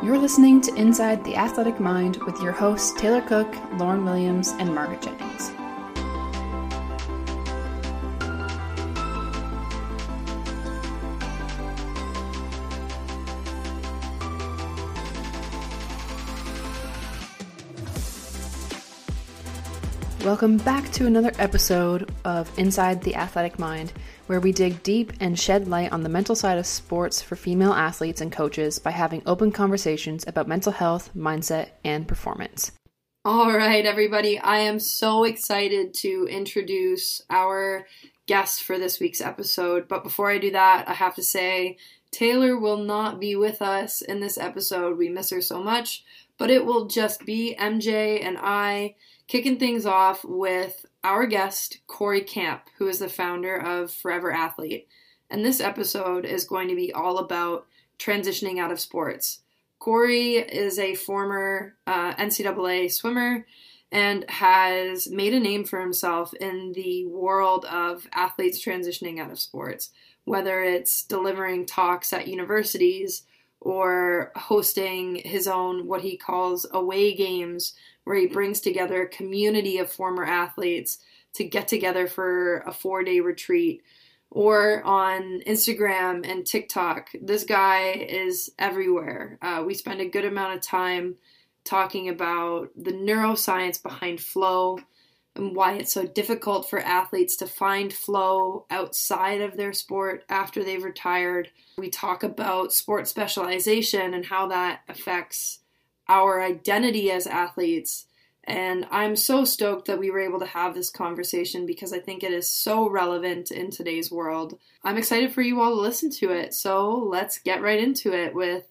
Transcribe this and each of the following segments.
You're listening to Inside the Athletic Mind with your hosts Taylor Cook, Lauren Williams, and Margaret Jennings. Welcome back to another episode of Inside the Athletic Mind, where we dig deep and shed light on the mental side of sports for female athletes and coaches by having open conversations about mental health, mindset, and performance. All right, everybody, I am so excited to introduce our guest for this week's episode. But before I do that, I have to say Taylor will not be with us in this episode. We miss her so much, but it will just be MJ and I kicking things off with our guest, Cory Camp, who is the founder of Forever Athlete. And this episode is going to be all about transitioning out of sports. Cory is a former uh, NCAA swimmer and has made a name for himself in the world of athletes transitioning out of sports, whether it's delivering talks at universities or hosting his own what he calls away games where he brings together a community of former athletes to get together for a four day retreat. Or on Instagram and TikTok. This guy is everywhere. Uh, we spend a good amount of time talking about the neuroscience behind flow and why it's so difficult for athletes to find flow outside of their sport after they've retired. We talk about sport specialization and how that affects our identity as athletes. And I'm so stoked that we were able to have this conversation because I think it is so relevant in today's world. I'm excited for you all to listen to it. So let's get right into it with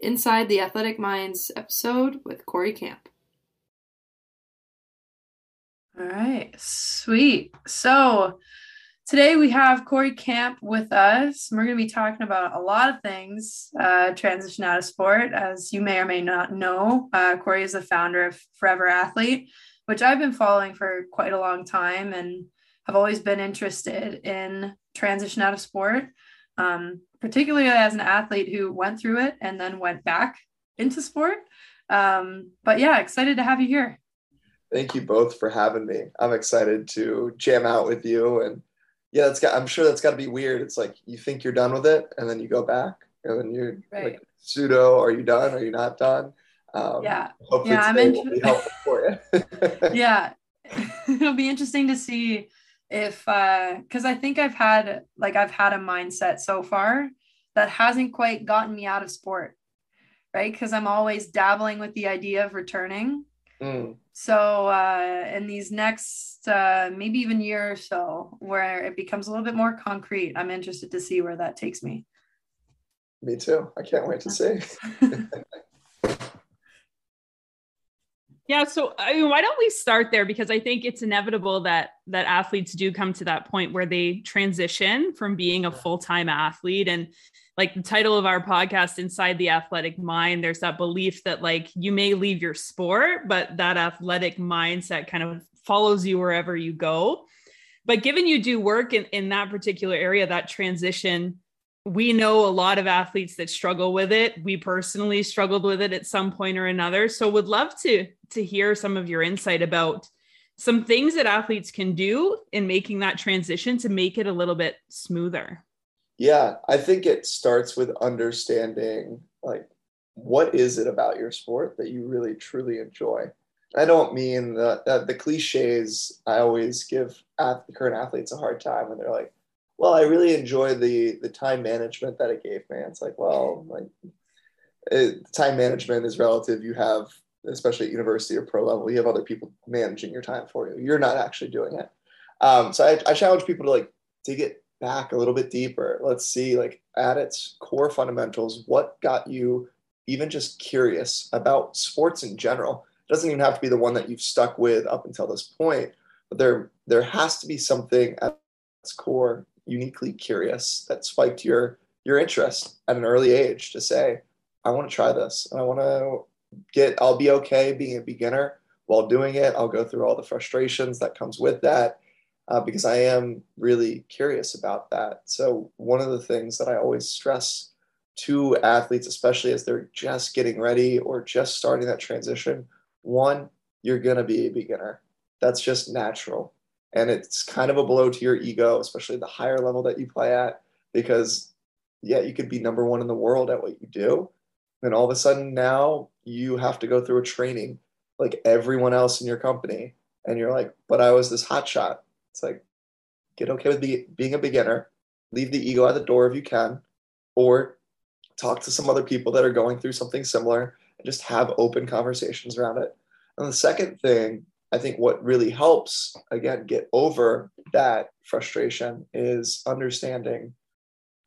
Inside the Athletic Minds episode with Cory Camp. All right, sweet. So Today we have Cory Camp with us. We're going to be talking about a lot of things, uh, transition out of sport. As you may or may not know, uh, Cory is the founder of Forever Athlete, which I've been following for quite a long time and have always been interested in transition out of sport, um, particularly as an athlete who went through it and then went back into sport. Um, but yeah, excited to have you here. Thank you both for having me. I'm excited to jam out with you and yeah, that's got. I'm sure that's got to be weird. It's like you think you're done with it, and then you go back, and then you're right. like, pseudo. Are you done? Are you not done? Um, yeah. Yeah, I'm interested. yeah, it'll be interesting to see if because uh, I think I've had like I've had a mindset so far that hasn't quite gotten me out of sport, right? Because I'm always dabbling with the idea of returning. Mm. So uh, in these next uh, maybe even year or so, where it becomes a little bit more concrete, I'm interested to see where that takes me. Me too. I can't wait to see. yeah. So I mean, why don't we start there? Because I think it's inevitable that that athletes do come to that point where they transition from being a full time athlete and like the title of our podcast inside the athletic mind there's that belief that like you may leave your sport but that athletic mindset kind of follows you wherever you go but given you do work in, in that particular area that transition we know a lot of athletes that struggle with it we personally struggled with it at some point or another so would love to to hear some of your insight about some things that athletes can do in making that transition to make it a little bit smoother yeah, I think it starts with understanding like what is it about your sport that you really truly enjoy. I don't mean the the, the cliches. I always give at, current athletes a hard time when they're like, "Well, I really enjoy the the time management that it gave me." It's like, well, like it, time management is relative. You have, especially at university or pro level, you have other people managing your time for you. You're not actually doing it. Um, so I, I challenge people to like to get back a little bit deeper. Let's see, like at its core fundamentals, what got you even just curious about sports in general? It doesn't even have to be the one that you've stuck with up until this point, but there there has to be something at its core uniquely curious that spiked your your interest at an early age to say, I want to try this and I want to get I'll be okay being a beginner while doing it. I'll go through all the frustrations that comes with that uh, because I am really curious about that. So, one of the things that I always stress to athletes, especially as they're just getting ready or just starting that transition. One, you're going to be a beginner. That's just natural. And it's kind of a blow to your ego, especially the higher level that you play at, because, yeah, you could be number one in the world at what you do. And all of a sudden now you have to go through a training like everyone else in your company. And you're like, but I was this hot shot. It's like, get okay with be, being a beginner, leave the ego at the door if you can, or talk to some other people that are going through something similar and just have open conversations around it. And the second thing, I think what really helps, again, get over that frustration is understanding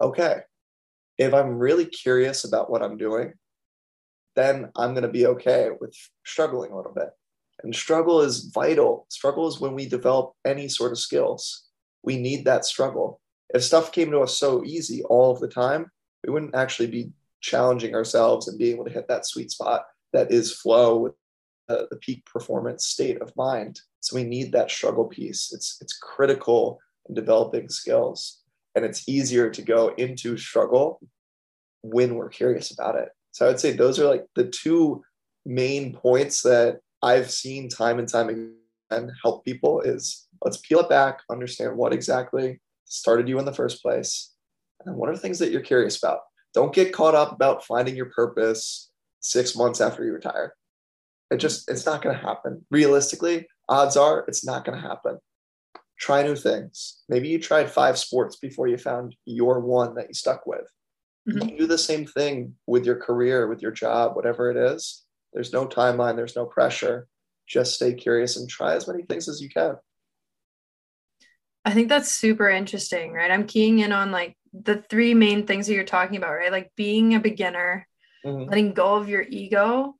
okay, if I'm really curious about what I'm doing, then I'm going to be okay with struggling a little bit. And struggle is vital. Struggle is when we develop any sort of skills. We need that struggle. If stuff came to us so easy all of the time, we wouldn't actually be challenging ourselves and being able to hit that sweet spot that is flow with the, the peak performance state of mind. So we need that struggle piece. It's it's critical in developing skills, and it's easier to go into struggle when we're curious about it. So I would say those are like the two main points that I've seen time and time again help people is let's peel it back, understand what exactly started you in the first place, and what are things that you're curious about. Don't get caught up about finding your purpose six months after you retire. It just, it's not going to happen. Realistically, odds are it's not going to happen. Try new things. Maybe you tried five sports before you found your one that you stuck with. Mm-hmm. You do the same thing with your career, with your job, whatever it is. There's no timeline, there's no pressure. Just stay curious and try as many things as you can. I think that's super interesting, right? I'm keying in on like the three main things that you're talking about, right? Like being a beginner, mm-hmm. letting go of your ego,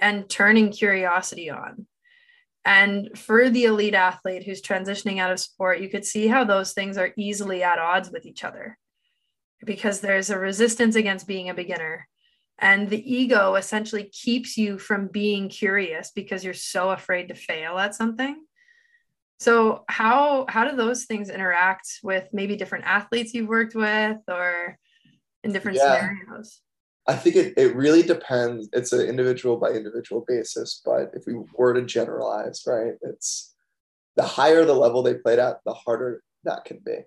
and turning curiosity on. And for the elite athlete who's transitioning out of sport, you could see how those things are easily at odds with each other because there's a resistance against being a beginner. And the ego essentially keeps you from being curious because you're so afraid to fail at something. So how how do those things interact with maybe different athletes you've worked with or in different yeah. scenarios? I think it, it really depends. It's an individual by individual basis, but if we were to generalize, right, it's the higher the level they played at, the harder that can be.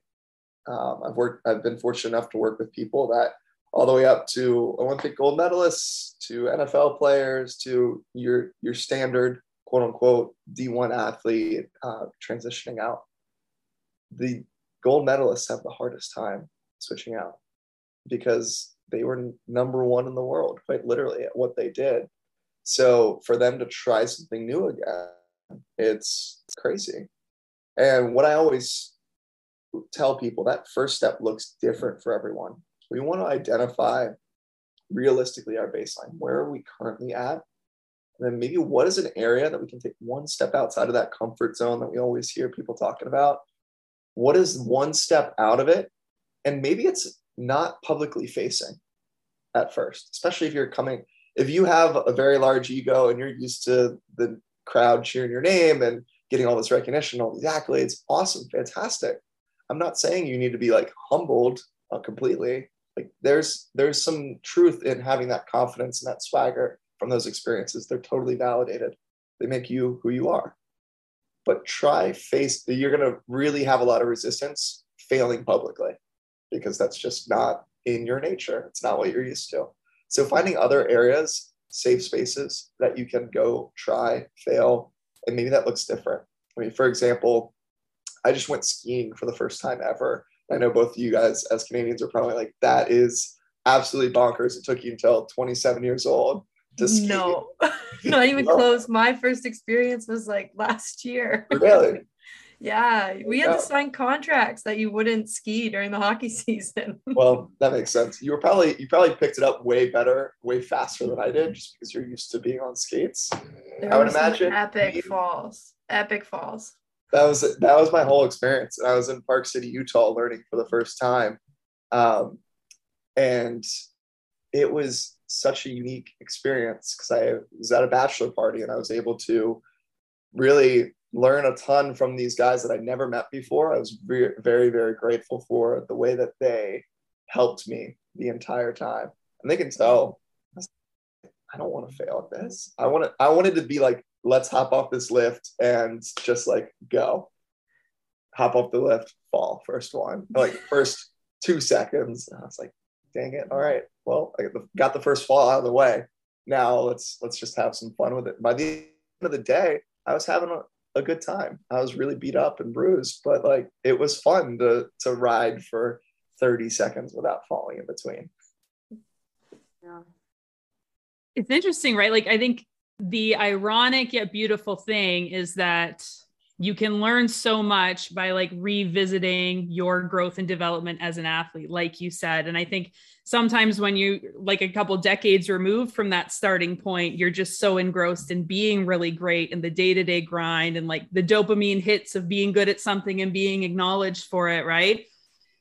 Um, I've worked, I've been fortunate enough to work with people that all the way up to Olympic gold medalists, to NFL players, to your your standard quote unquote D1 athlete uh, transitioning out. The gold medalists have the hardest time switching out because they were number one in the world, quite literally, at what they did. So for them to try something new again, it's, crazy. And what I always tell people that first step looks different for everyone. We want to identify realistically our baseline. Where are we currently at? And then maybe what is an area that we can take one step outside of that comfort zone that we always hear people talking about? What is one step out of it? And maybe it's not publicly facing at first, especially if you're coming, if you have a very large ego and you're used to the crowd cheering your name and getting all this recognition, all these accolades, awesome, fantastic. I'm not saying you need to be like humbled uh, completely. Like there's there's some truth in having that confidence and that swagger from those experiences. They're totally validated. They make you who you are. But try face you're to really have a lot of resistance failing publicly because that's just not in your nature. It's not what you're used to. So finding other areas, safe spaces that you can go try, fail, and maybe that looks different. I mean, for example, I just went skiing for the first time ever. I know both of you guys as Canadians are probably like, that is absolutely bonkers. It took you until 27 years old to ski. No, not even close. My first experience was like last year. Really? Yeah, we had yeah. to sign contracts that you wouldn't ski during the hockey season. well, that makes sense. You were probably you probably picked it up way better, way faster than I did, just because you're used to being on skates. There I would imagine epic falls, epic falls. That was that was my whole experience. I was in Park City, Utah, learning for the first time, um, and it was such a unique experience because I was at a bachelor party and I was able to really learn a ton from these guys that I'd never met before. I was very, very, very grateful for the way that they helped me the entire time. and they can tell I don't want to fail at this. I want to I wanted to be like, let's hop off this lift and just like go. Hop off the lift, fall first one, like first two seconds. And I was like, dang it. All right. Well, I got the first fall out of the way. Now let's let's just have some fun with it. By the end of the day, I was having a, a good time. I was really beat up and bruised, but like it was fun to to ride for 30 seconds without falling in between. Yeah. It's interesting, right? Like I think the ironic yet beautiful thing is that you can learn so much by like revisiting your growth and development as an athlete like you said and i think sometimes when you like a couple decades removed from that starting point you're just so engrossed in being really great in the day-to-day grind and like the dopamine hits of being good at something and being acknowledged for it right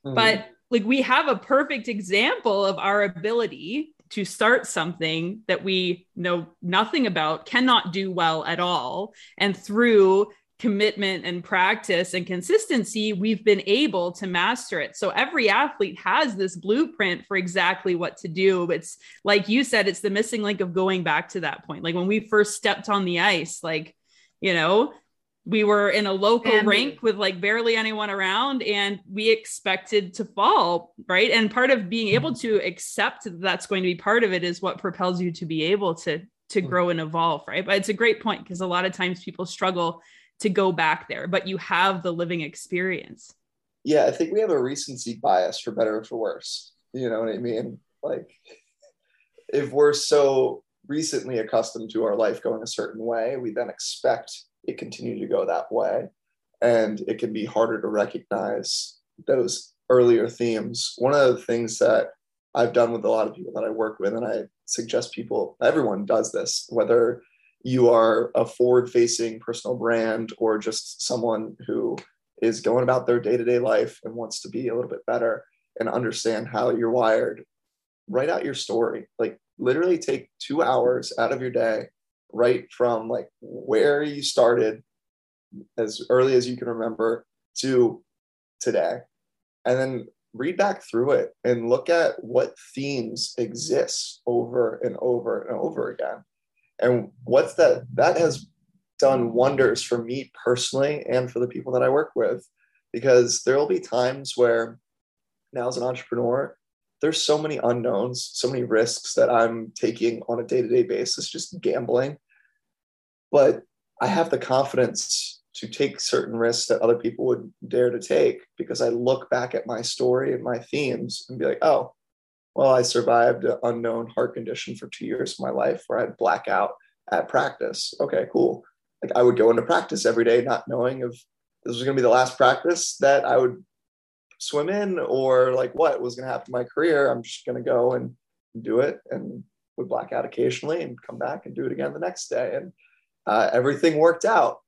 mm-hmm. but like we have a perfect example of our ability to start something that we know nothing about, cannot do well at all. And through commitment and practice and consistency, we've been able to master it. So every athlete has this blueprint for exactly what to do. It's like you said, it's the missing link of going back to that point. Like when we first stepped on the ice, like, you know, we were in a local and- rink with like barely anyone around and we expected to fall right and part of being able to accept that that's going to be part of it is what propels you to be able to to hmm. grow and evolve right but it's a great point because a lot of times people struggle to go back there but you have the living experience yeah i think we have a recency bias for better or for worse you know what i mean like if we're so recently accustomed to our life going a certain way we then expect it continue to go that way. And it can be harder to recognize those earlier themes. One of the things that I've done with a lot of people that I work with, and I suggest people, everyone does this, whether you are a forward facing personal brand or just someone who is going about their day to day life and wants to be a little bit better and understand how you're wired, write out your story. Like, literally take two hours out of your day right from like where you started as early as you can remember to today and then read back through it and look at what themes exist over and over and over again and what's that that has done wonders for me personally and for the people that i work with because there will be times where now as an entrepreneur there's so many unknowns so many risks that i'm taking on a day-to-day basis just gambling. But I have the confidence to take certain risks that other people would dare to take because I look back at my story and my themes and be like, oh, well, I survived an unknown heart condition for two years of my life where I'd black out at practice. Okay, cool. Like I would go into practice every day, not knowing if this was going to be the last practice that I would swim in or like what was going to happen to my career. I'm just going to go and do it and would black out occasionally and come back and do it again the next day. And uh, everything worked out.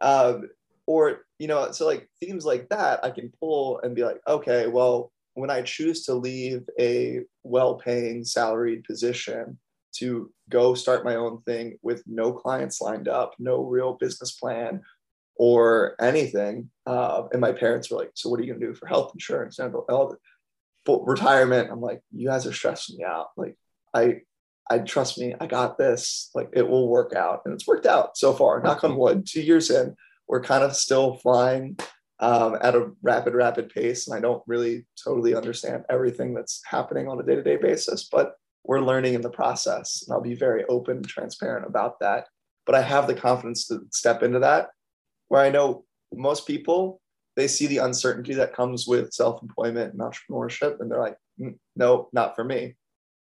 Um, or, you know, so like themes like that, I can pull and be like, okay, well, when I choose to leave a well paying salaried position to go start my own thing with no clients lined up, no real business plan or anything. Uh, and my parents were like, so what are you going to do for health insurance and all retirement? I'm like, you guys are stressing me out. Like, I, I trust me, I got this. Like it will work out. And it's worked out so far. Knock on wood, two years in, we're kind of still flying um, at a rapid, rapid pace. And I don't really totally understand everything that's happening on a day to day basis, but we're learning in the process. And I'll be very open and transparent about that. But I have the confidence to step into that where I know most people, they see the uncertainty that comes with self employment and entrepreneurship. And they're like, mm, no, not for me.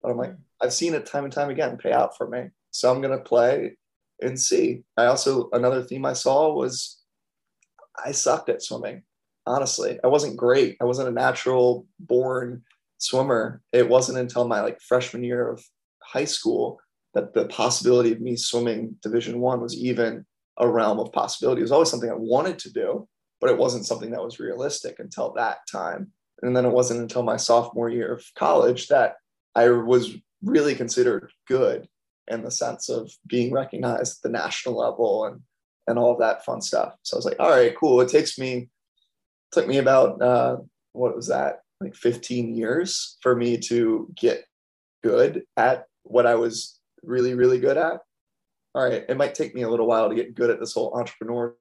But I'm like, I've seen it time and time again pay out for me. So I'm going to play and see. I also, another theme I saw was I sucked at swimming. Honestly, I wasn't great. I wasn't a natural born swimmer. It wasn't until my like freshman year of high school that the possibility of me swimming division one was even a realm of possibility. It was always something I wanted to do, but it wasn't something that was realistic until that time. And then it wasn't until my sophomore year of college that I was really considered good in the sense of being recognized at the national level and and all of that fun stuff. So I was like, all right, cool. It takes me took me about uh, what was that like 15 years for me to get good at what I was really, really good at, all right, it might take me a little while to get good at this whole entrepreneur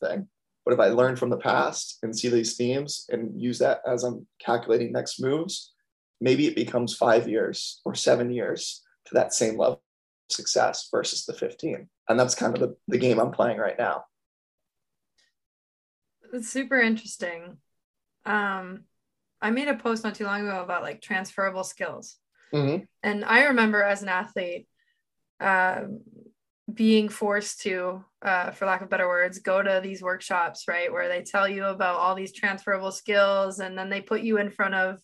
thing. But if I learn from the past and see these themes and use that as I'm calculating next moves, maybe it becomes five years or seven years to that same level success versus the 15. And that's kind of the, the game I'm playing right now. It's super interesting. Um, I made a post not too long ago about like transferable skills. Mm-hmm. And I remember as an athlete, um, being forced to, uh, for lack of better words, go to these workshops, right, where they tell you about all these transferable skills, and then they put you in front of,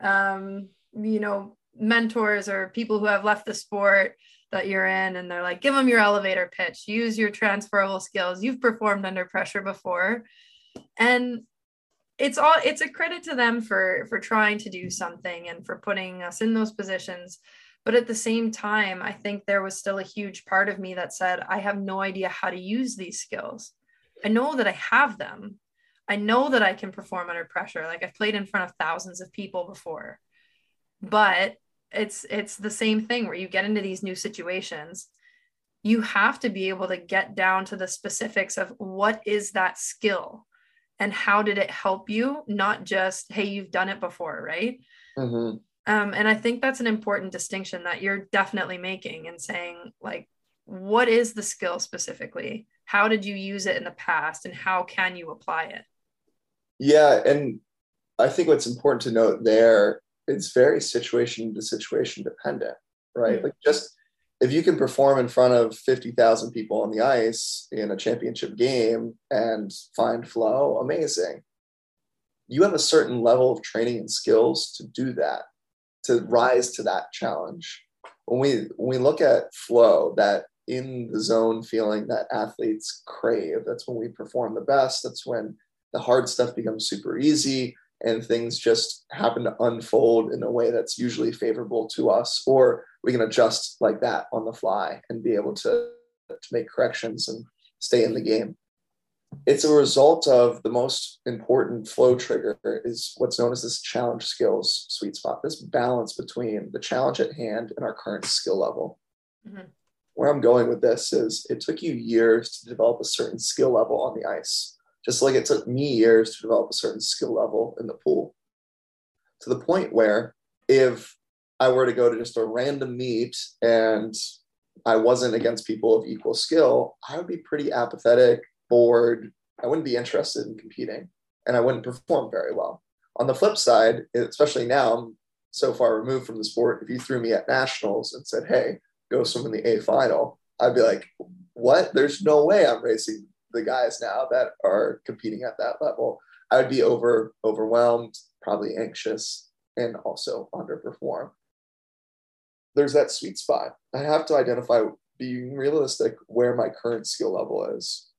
um, you know, mentors or people who have left the sport that you're in, and they're like, give them your elevator pitch, use your transferable skills. You've performed under pressure before, and it's all it's a credit to them for for trying to do something and for putting us in those positions but at the same time, I think there was still a huge part of me that said, I have no idea how to use these skills. I know that I have them. I know that I can perform under pressure. Like I've played in front of thousands of people before. But it's it's the same thing where you get into these new situations. You have to be able to get down to the specifics of what is that skill and how did it help you, not just, hey, you've done it before, right? Mm-hmm. Um, and I think that's an important distinction that you're definitely making and saying, like, what is the skill specifically? How did you use it in the past and how can you apply it? Yeah. And I think what's important to note there, it's very situation to situation dependent, right? Mm-hmm. Like, just if you can perform in front of 50,000 people on the ice in a championship game and find flow, amazing. You have a certain level of training and skills to do that to rise to that challenge. When we when we look at flow, that in the zone feeling that athletes crave, that's when we perform the best. That's when the hard stuff becomes super easy and things just happen to unfold in a way that's usually favorable to us, or we can adjust like that on the fly and be able to, to make corrections and stay in the game. It's a result of the most important flow trigger is what's known as this challenge skills sweet spot this balance between the challenge at hand and our current skill level. Mm-hmm. where i'm going with this is it took you years to develop a certain skill level on the ice just like it took me years to develop a certain skill level in the pool to the point where if i were to go to just a random meet and i wasn't against people of equal skill i would be pretty apathetic bored. I wouldn't be interested in competing and I wouldn't perform very well. On the flip side, especially now, I'm so far removed from the sport. If you threw me at nationals and said, hey, go swim in the A final, I'd be like, what? There's no way I'm racing the guys now that are competing at that level. I would be over overwhelmed, probably anxious, and also underperform. There's that sweet spot. I have to identify being realistic where my current skill level is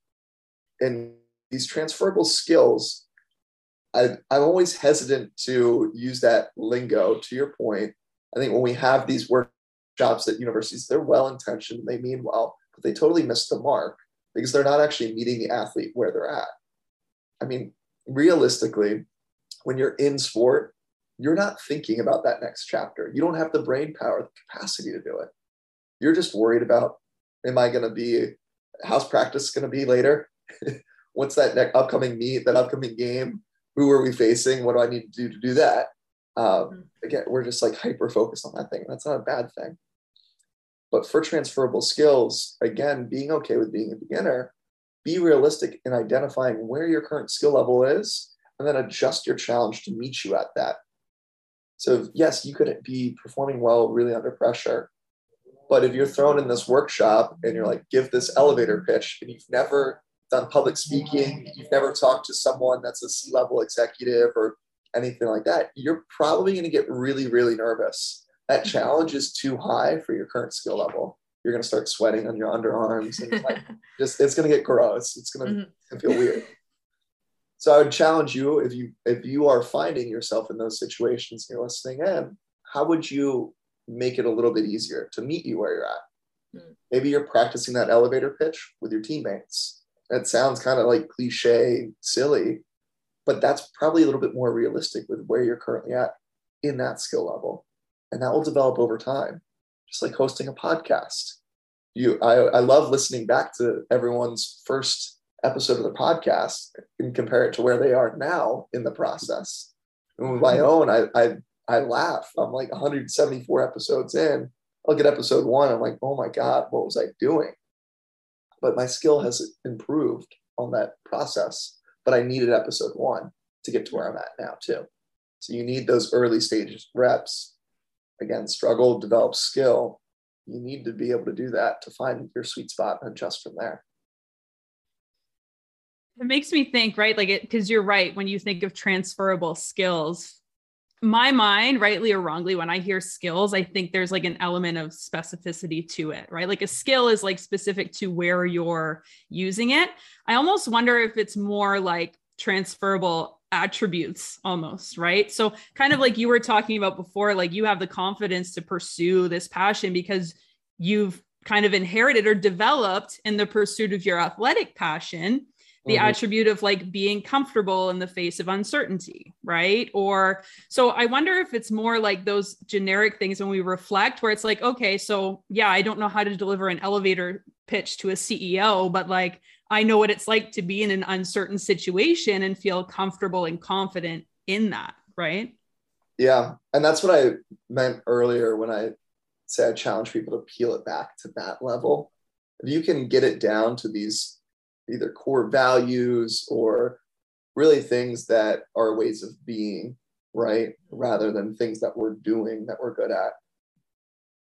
and these transferable skills I, i'm always hesitant to use that lingo to your point i think when we have these workshops at universities they're well intentioned they mean well but they totally miss the mark because they're not actually meeting the athlete where they're at i mean realistically when you're in sport you're not thinking about that next chapter you don't have the brain power the capacity to do it you're just worried about am i going to be how's practice going to be later what's that next upcoming meet, that upcoming game? Who are we facing? What do I need to do to do that? Um, mm-hmm. again, we're just like hyper focused on that thing. That's not a bad thing. But for transferable skills, again, being okay with being a beginner, be realistic in identifying where your current skill level is, and then adjust your challenge to meet you at that. So, yes, you could be performing well really under pressure. But if you're thrown in this workshop and you're like, give this elevator pitch, and you've never done public speaking, you've never talked to someone that's a C level executive or anything like that, you're probably going to get really, really nervous. That challenge is too high for your current skill level. You're going to start sweating on your underarms and like just it's going to get gross. It's going to mm-hmm. feel weird. So I would challenge you if you if you are finding yourself in those situations you're listening in, how would you make it a little bit easier to meet you where you're at? Mm. Maybe you're practicing that elevator pitch with your teammates that sounds kind of like cliche, silly, but that's probably a little bit more realistic with where you're currently at in that skill level. And that will develop over time, just like hosting a podcast. You, I, I love listening back to everyone's first episode of the podcast and compare it to where they are now in the process. And with my mm-hmm. own, I, I, I laugh. I'm like 174 episodes in. I look at episode one. I'm like, oh my God, what was I doing? But my skill has improved on that process. But I needed episode one to get to where I'm at now, too. So you need those early stage reps. Again, struggle, develop skill. You need to be able to do that to find your sweet spot and adjust from there. It makes me think, right? Like because you're right. When you think of transferable skills, my mind, rightly or wrongly, when I hear skills, I think there's like an element of specificity to it, right? Like a skill is like specific to where you're using it. I almost wonder if it's more like transferable attributes almost, right? So, kind of like you were talking about before, like you have the confidence to pursue this passion because you've kind of inherited or developed in the pursuit of your athletic passion the mm-hmm. attribute of like being comfortable in the face of uncertainty, right? Or so I wonder if it's more like those generic things when we reflect, where it's like, okay, so yeah, I don't know how to deliver an elevator pitch to a CEO, but like I know what it's like to be in an uncertain situation and feel comfortable and confident in that, right? Yeah. And that's what I meant earlier when I said I challenge people to peel it back to that level. If you can get it down to these either core values or really things that are ways of being, right? Rather than things that we're doing that we're good at.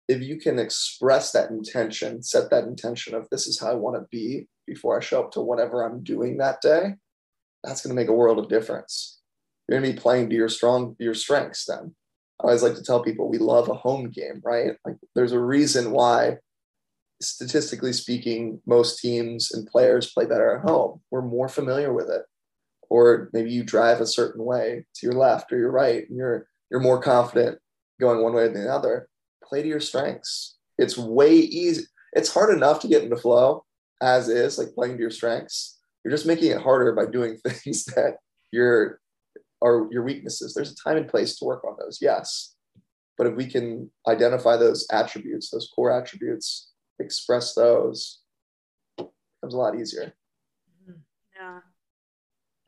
If you can express that intention, set that intention of this is how I want to be before I show up to whatever I'm doing that day, that's going to make a world of difference. You're going to be playing to your strong your strengths then. I always like to tell people we love a home game, right? Like there's a reason why statistically speaking, most teams and players play better at home. We're more familiar with it. Or maybe you drive a certain way to your left or your right, and you're you're more confident going one way than the other. Play to your strengths. It's way easy. It's hard enough to get into flow as is, like playing to your strengths. You're just making it harder by doing things that your are your weaknesses. There's a time and place to work on those, yes. But if we can identify those attributes, those core attributes, express those becomes a lot easier. Yeah.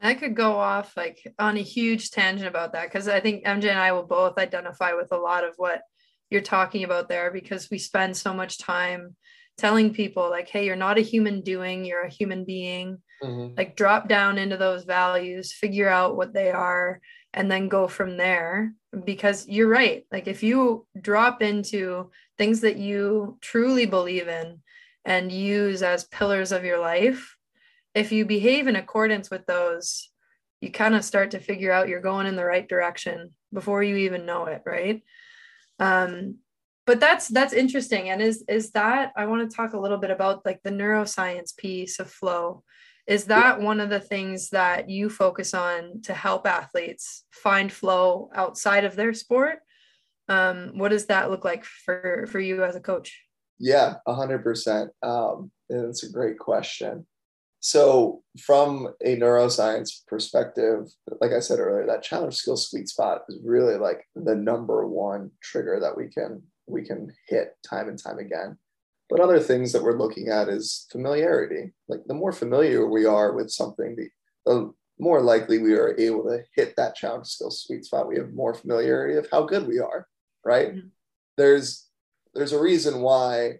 I could go off like on a huge tangent about that because I think MJ and I will both identify with a lot of what you're talking about there because we spend so much time telling people like hey you're not a human doing you're a human being. Mm-hmm. like drop down into those values figure out what they are and then go from there. Because you're right. Like if you drop into things that you truly believe in and use as pillars of your life if you behave in accordance with those you kind of start to figure out you're going in the right direction before you even know it right? Um but that's that's interesting and is is that i want to talk a little bit about like the neuroscience piece of flow is that one of the things that you focus on to help athletes find flow outside of their sport? Um, what does that look like for for you as a coach? Yeah, a hundred percent. Um, it's a great question. So, from a neuroscience perspective, like I said earlier, that challenge skill sweet spot is really like the number one trigger that we can we can hit time and time again. But other things that we're looking at is familiarity. Like the more familiar we are with something, the, the more likely we are able to hit that challenge skill sweet spot. We have more familiarity of how good we are, right? Mm-hmm. There's there's a reason why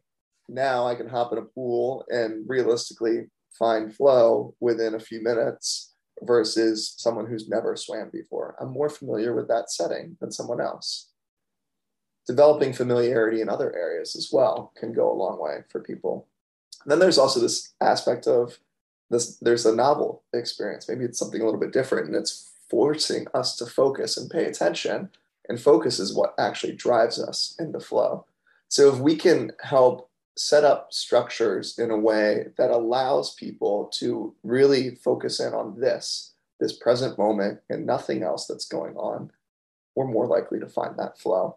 now I can hop in a pool and realistically find flow within a few minutes versus someone who's never swam before. I'm more familiar with that setting than someone else developing familiarity in other areas as well can go a long way for people. And then there's also this aspect of this there's a novel experience. Maybe it's something a little bit different and it's forcing us to focus and pay attention. And focus is what actually drives us into flow. So if we can help set up structures in a way that allows people to really focus in on this, this present moment, and nothing else that's going on, we're more likely to find that flow.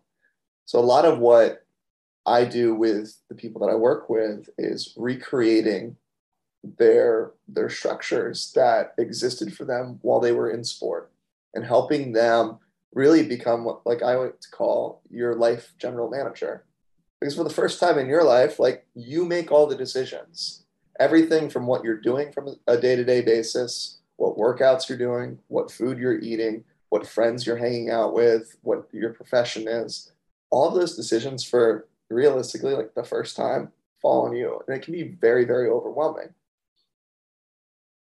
So a lot of what I do with the people that I work with is recreating their their structures that existed for them while they were in sport and helping them really become what like I like to call your life general manager. Because for the first time in your life, like you make all the decisions. Everything from what you're doing from a day-to-day basis, what workouts you're doing, what food you're eating, what friends you're hanging out with, what your profession is. All of those decisions for realistically like the first time fall on you. And it can be very, very overwhelming.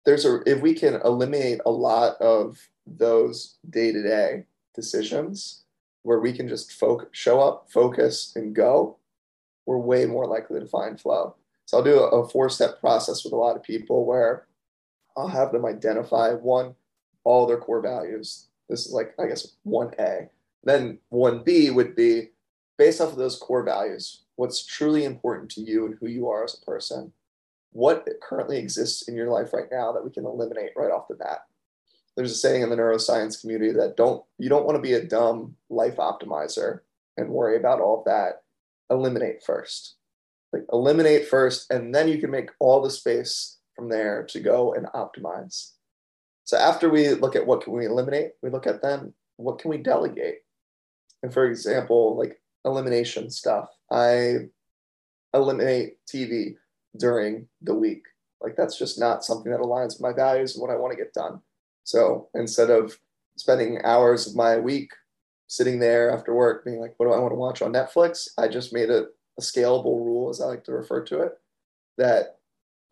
There's a if we can eliminate a lot of those day-to-day decisions where we can just focus, show up, focus, and go, we're way more likely to find flow. So I'll do a four step process with a lot of people where I'll have them identify one, all their core values. This is like, I guess, 1A. Then 1B would be based off of those core values, what's truly important to you and who you are as a person. What currently exists in your life right now that we can eliminate right off the bat? there's a saying in the neuroscience community that don't you don't want to be a dumb life optimizer and worry about all that eliminate first like eliminate first and then you can make all the space from there to go and optimize so after we look at what can we eliminate we look at then what can we delegate and for example like elimination stuff i eliminate tv during the week like that's just not something that aligns with my values and what i want to get done so instead of spending hours of my week sitting there after work being like, what do I want to watch on Netflix? I just made a, a scalable rule, as I like to refer to it, that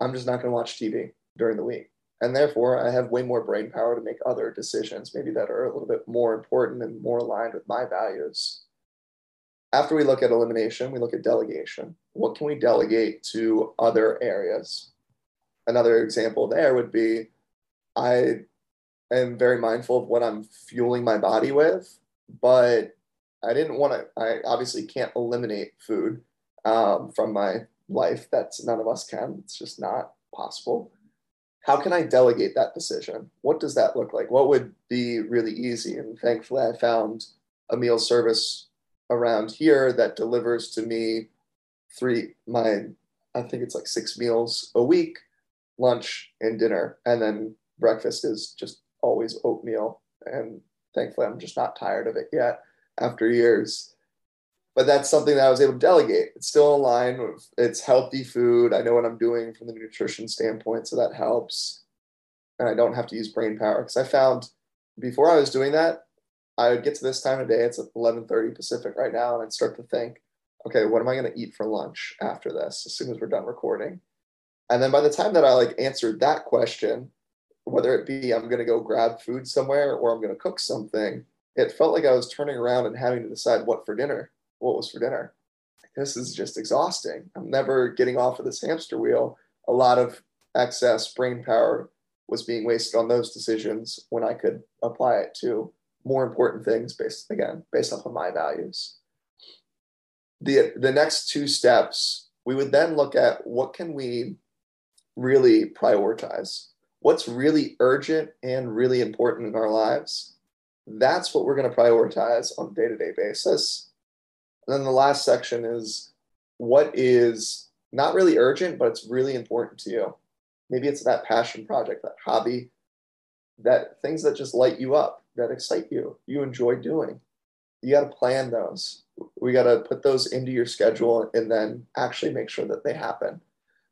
I'm just not going to watch TV during the week. And therefore, I have way more brain power to make other decisions, maybe that are a little bit more important and more aligned with my values. After we look at elimination, we look at delegation. What can we delegate to other areas? Another example there would be I am very mindful of what I'm fueling my body with, but I didn't want to. I obviously can't eliminate food um, from my life. That's none of us can. It's just not possible. How can I delegate that decision? What does that look like? What would be really easy? And thankfully, I found a meal service around here that delivers to me three my I think it's like six meals a week, lunch and dinner, and then breakfast is just always oatmeal. And thankfully, I'm just not tired of it yet after years. But that's something that I was able to delegate. It's still in line with it's healthy food. I know what I'm doing from the nutrition standpoint, so that helps. And I don't have to use brain power because I found before I was doing that, I would get to this time of day. It's 11:30 Pacific right now, and I'd start to think, okay, what am I going to eat for lunch after this? As soon as we're done recording, and then by the time that I like answered that question, whether it be I'm going to go grab food somewhere or I'm going to cook something, it felt like I was turning around and having to decide what for dinner, what was for dinner. This is just exhausting. I'm never getting off of this hamster wheel. A lot of excess brain power was being wasted on those decisions when I could apply it to more important things based again based off of my values. The the next two steps, we would then look at what can we really prioritize what's really urgent and really important in our lives. That's what we're going to prioritize on a day to day basis. And then the last section is what is not really urgent, but it's really important to you. Maybe it's that passion project, that hobby, that things that just light you up, that excite you, you enjoy doing. You got to plan those. We got to put those into your schedule and then actually make sure that they happen.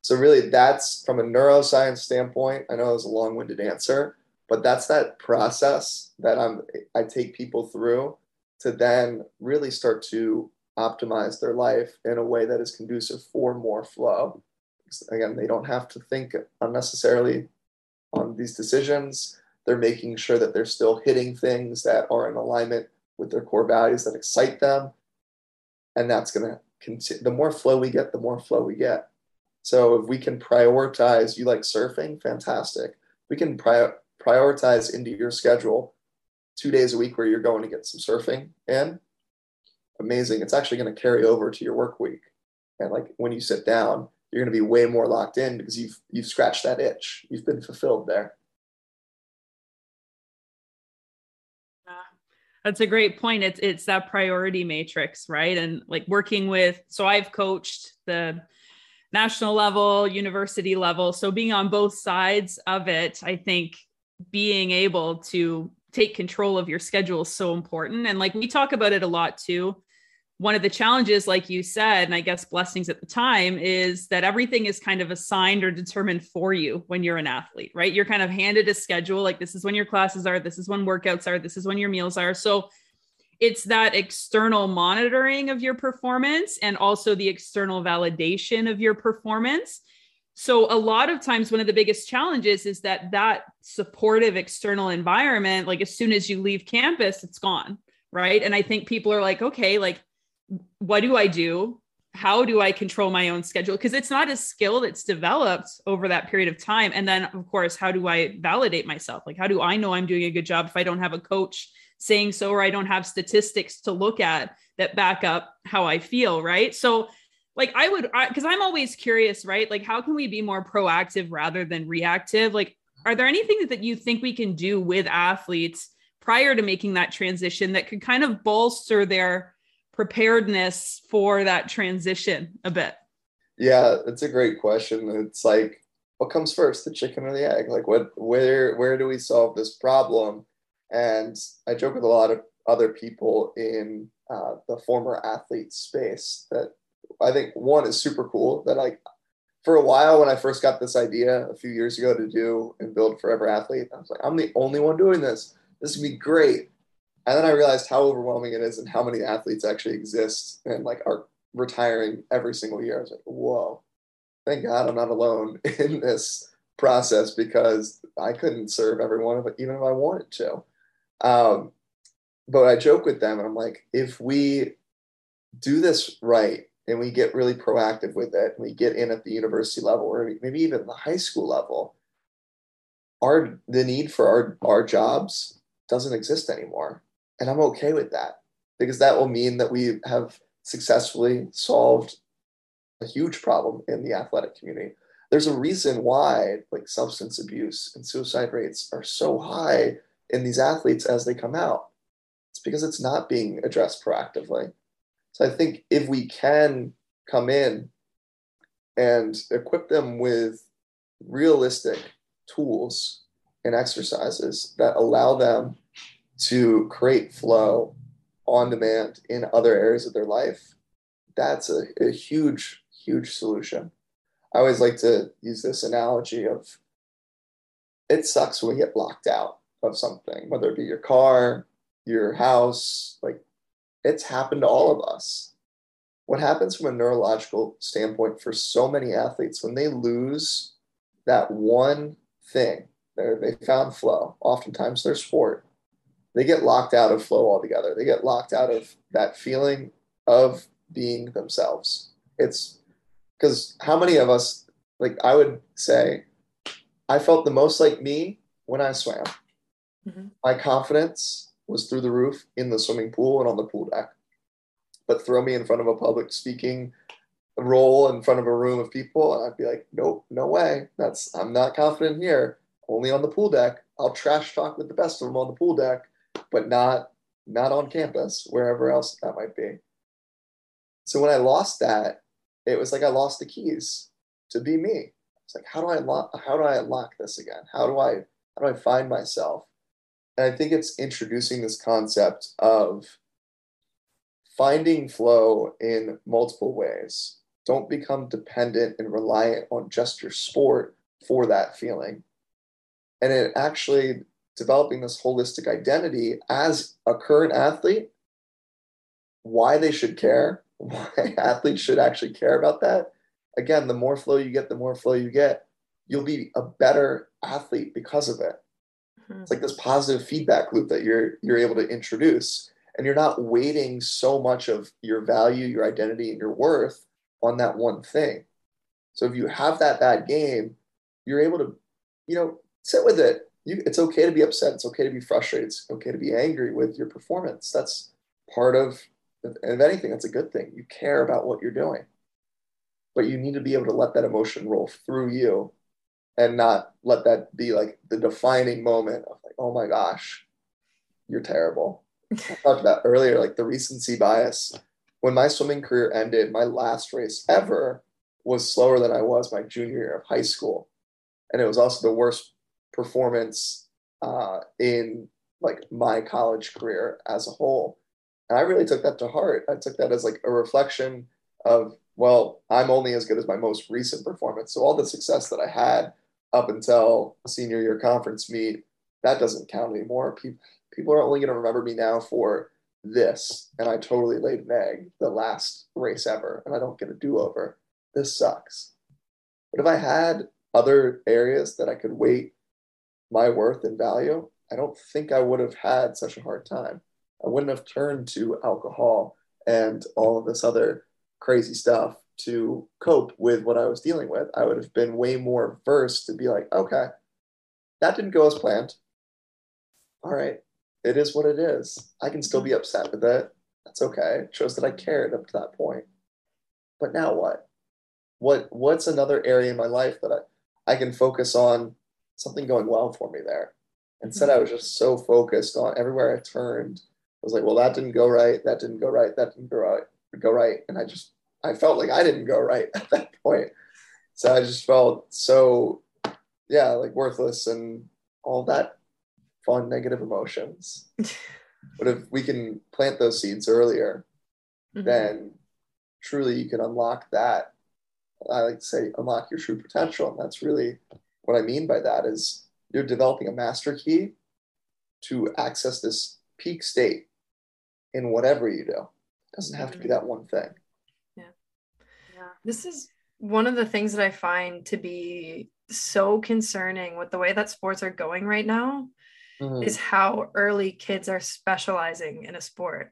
So really that's from a neuroscience standpoint, I know it was a long-winded answer, but that's that process that I'm I take people through to then really start to optimize their life in a way that is conducive for more flow. Again, they don't have to think unnecessarily on these decisions. They're making sure that they're still hitting things that are in alignment with their core values that excite them. And that's going to continue. The more flow we get, the more flow we get. So if we can prioritize, you like surfing, fantastic. We can prior, prioritize into your schedule two days a week where you're going to get some surfing in. Amazing. It's actually going to carry over to your work week. And like when you sit down, you're going to be way more locked in because you've you've scratched that itch. You've been fulfilled there. That's a great point. It's it's that priority matrix, right? And like working with so I've coached the national level, university level. So being on both sides of it, I think being able to take control of your schedule is so important. And like we talk about it a lot too. One of the challenges, like you said, and I guess blessings at the time, is that everything is kind of assigned or determined for you when you're an athlete, right? You're kind of handed a schedule like this is when your classes are, this is when workouts are, this is when your meals are. So it's that external monitoring of your performance and also the external validation of your performance so a lot of times one of the biggest challenges is that that supportive external environment like as soon as you leave campus it's gone right and i think people are like okay like what do i do? How do i control my own schedule? Because it's not a skill that's developed over that period of time. And then of course how do i validate myself? Like how do i know i'm doing a good job if i don't have a coach saying so or i don't have statistics to look at that back up how i feel right? So like I would because I'm always curious, right? Like how can we be more proactive rather than reactive? Like are there anything that you think we can do with athletes prior to making that transition that could kind of bolster their preparedness for that transition a bit? Yeah, it's a great question. It's like what comes first, the chicken or the egg? Like what where where do we solve this problem? And I joke with a lot of other people in uh, the former athlete space that I think one is super cool that like for a while when I first got this idea a few years ago to do and build Forever Athlete, I was like, I'm the only one doing this. This would be great. And then I realized how overwhelming it is and how many athletes actually exist and like are retiring every single year. I was like, whoa, thank God I'm not alone in this process because I couldn't serve everyone even if I wanted to. Um, but I joke with them and I'm like, if we do this right and we get really proactive with it and we get in at the university level or maybe even the high school level our the need for our our jobs doesn't exist anymore and i'm okay with that because that will mean that we have successfully solved a huge problem in the athletic community. There's a reason why like substance abuse and suicide rates are so high in these athletes as they come out. It's because it's not being addressed proactively. So I think if we can come in and equip them with realistic tools and exercises that allow them to create flow on demand in other areas of their life, that's a, a huge, huge solution. I always like to use this analogy of it sucks when we get locked out of something, whether it be your car, your house, like it's happened to all of us. What happens from a neurological standpoint for so many athletes when they lose that one thing, they found flow, oftentimes their sport, they get locked out of flow altogether. They get locked out of that feeling of being themselves. It's because how many of us, like I would say, I felt the most like me when I swam. Mm-hmm. My confidence, was through the roof in the swimming pool and on the pool deck. But throw me in front of a public speaking role in front of a room of people, and I'd be like, nope, no way. That's I'm not confident here. Only on the pool deck. I'll trash talk with the best of them on the pool deck, but not not on campus, wherever else that might be. So when I lost that, it was like I lost the keys to be me. It's like, how do I unlock how do I unlock this again? How do I how do I find myself? And I think it's introducing this concept of finding flow in multiple ways. Don't become dependent and reliant on just your sport for that feeling. And it actually developing this holistic identity as a current athlete, why they should care, why athletes should actually care about that. Again, the more flow you get, the more flow you get, you'll be a better athlete because of it. Mm-hmm. It's like this positive feedback loop that you're you're able to introduce, and you're not weighting so much of your value, your identity, and your worth on that one thing. So if you have that bad game, you're able to, you know, sit with it. You, it's okay to be upset. It's okay to be frustrated. It's okay to be angry with your performance. That's part of, if anything, that's a good thing. You care about what you're doing, but you need to be able to let that emotion roll through you and not let that be like the defining moment of like, oh my gosh, you're terrible. I talked about earlier, like the recency bias. When my swimming career ended, my last race ever was slower than I was my junior year of high school. And it was also the worst performance uh, in like my college career as a whole. And I really took that to heart. I took that as like a reflection of, well, I'm only as good as my most recent performance. So all the success that I had up until senior year conference meet, that doesn't count anymore. People people are only going to remember me now for this. And I totally laid an egg the last race ever, and I don't get a do over. This sucks. But if I had other areas that I could weight my worth and value, I don't think I would have had such a hard time. I wouldn't have turned to alcohol and all of this other crazy stuff to cope with what I was dealing with. I would have been way more versed to be like, okay, that didn't go as planned. All right, it is what it is. I can still be upset with it. That's okay. It shows that I cared up to that point. But now what? What what's another area in my life that I, I can focus on something going well for me there? Instead, I was just so focused on everywhere I turned. I was like, well, that didn't go right. That didn't go right. That didn't go right. Go right. And I just, I felt like I didn't go right at that point. So I just felt so, yeah, like worthless and all that fun negative emotions. but if we can plant those seeds earlier, mm-hmm. then truly you can unlock that. I like to say unlock your true potential. And that's really what I mean by that is you're developing a master key to access this peak state in whatever you do. It doesn't have to be that one thing. Yeah. Yeah. This is one of the things that I find to be so concerning with the way that sports are going right now mm-hmm. is how early kids are specializing in a sport.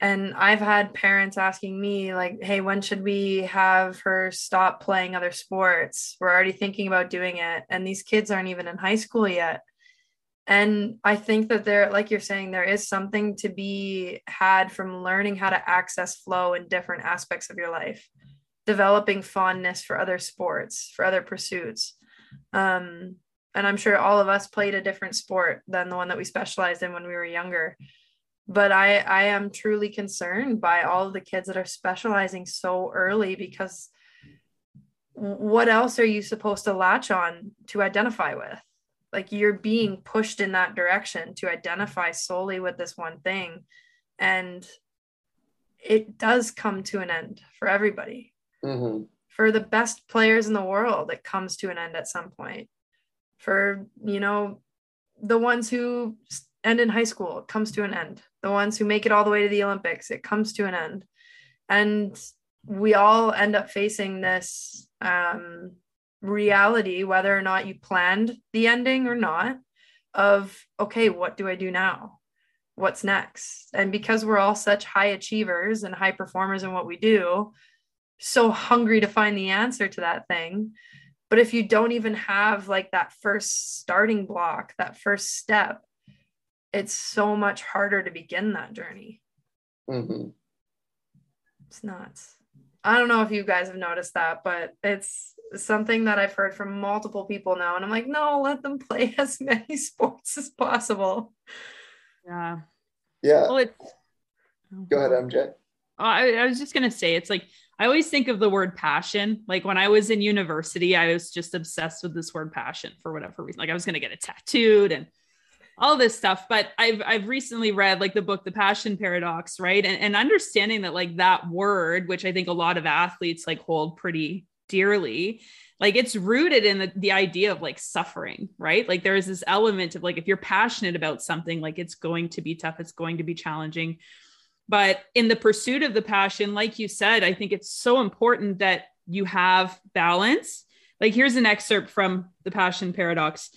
And I've had parents asking me, like, hey, when should we have her stop playing other sports? We're already thinking about doing it. And these kids aren't even in high school yet. And I think that there, like you're saying, there is something to be had from learning how to access flow in different aspects of your life, developing fondness for other sports, for other pursuits. Um, and I'm sure all of us played a different sport than the one that we specialized in when we were younger but I I am truly concerned by all of the kids that are specializing so early because what else are you supposed to latch on to identify with? Like you're being pushed in that direction to identify solely with this one thing and it does come to an end for everybody. Mm-hmm. For the best players in the world, it comes to an end at some point. For, you know, the ones who end in high school, it comes to an end the ones who make it all the way to the Olympics, it comes to an end. And we all end up facing this um, reality, whether or not you planned the ending or not, of, okay, what do I do now? What's next? And because we're all such high achievers and high performers in what we do, so hungry to find the answer to that thing. But if you don't even have like that first starting block, that first step, it's so much harder to begin that journey. Mm-hmm. It's nuts. I don't know if you guys have noticed that, but it's something that I've heard from multiple people now. And I'm like, no, let them play as many sports as possible. Yeah. Yeah. Well, it's, Go ahead, MJ. I, I was just going to say, it's like, I always think of the word passion. Like when I was in university, I was just obsessed with this word passion for whatever reason. Like I was going to get it tattooed and all this stuff but i've i've recently read like the book the passion paradox right? And, and understanding that like that word which i think a lot of athletes like hold pretty dearly like it's rooted in the, the idea of like suffering right? Like there is this element of like if you're passionate about something like it's going to be tough it's going to be challenging. But in the pursuit of the passion like you said i think it's so important that you have balance. Like here's an excerpt from the passion paradox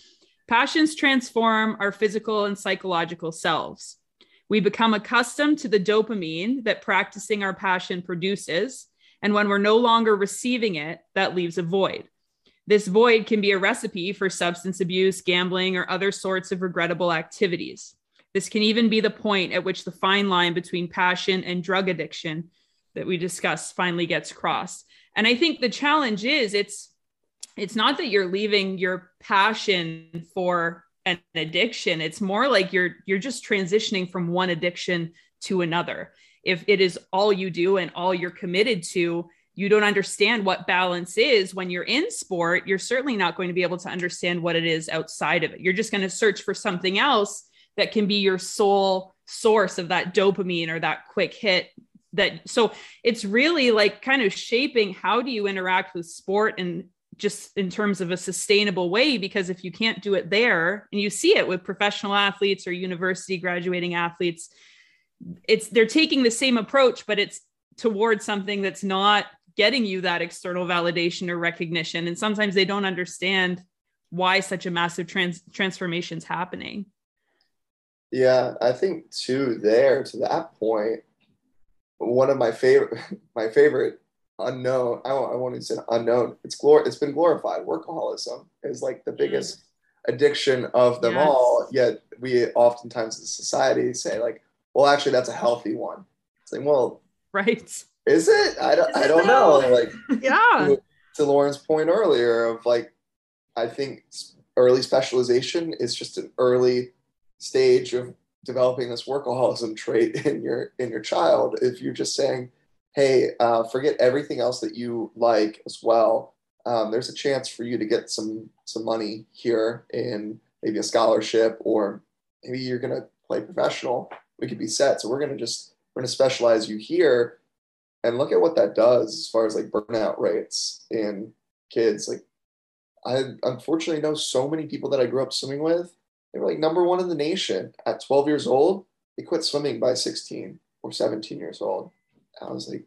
Passions transform our physical and psychological selves. We become accustomed to the dopamine that practicing our passion produces. And when we're no longer receiving it, that leaves a void. This void can be a recipe for substance abuse, gambling, or other sorts of regrettable activities. This can even be the point at which the fine line between passion and drug addiction that we discussed finally gets crossed. And I think the challenge is it's it's not that you're leaving your passion for an addiction. It's more like you're you're just transitioning from one addiction to another. If it is all you do and all you're committed to you don't understand what balance is when you're in sport. You're certainly not going to be able to understand what it is outside of it. You're just going to search for something else that can be your sole source of that dopamine or that quick hit that so it's really like kind of shaping how do you interact with sport and just in terms of a sustainable way because if you can't do it there and you see it with professional athletes or university graduating athletes it's they're taking the same approach but it's towards something that's not getting you that external validation or recognition. And sometimes they don't understand why such a massive trans- transformation is happening. Yeah i think too there to that point one of my favorite my favorite unknown i won't, I won't even say unknown. It's glor- it's been glorified. Workaholism is like the mm. biggest mm. addiction of them yes. all yet we oftentimes in society say like well actually that's a healthy one. It's like well right. is it? I don't, I don't know. like yeah. to, to lauren's point earlier of like i think early specialization is just an early stage of developing this workaholism trait in your in your child. If you're just saying hey uh, forget everything else that you like as well. Um, there's a chance for you to get some some money here in maybe a scholarship or maybe you're going to play professional. We could be set. So we're going to just we're going to specialize you here. And look at what that does as far as like burnout rates in kids. Like i unfortunately know so many people that i grew up swimming with. They were like number one in the nation at 12 years old. They quit swimming by 16 or 17 years old. I was like,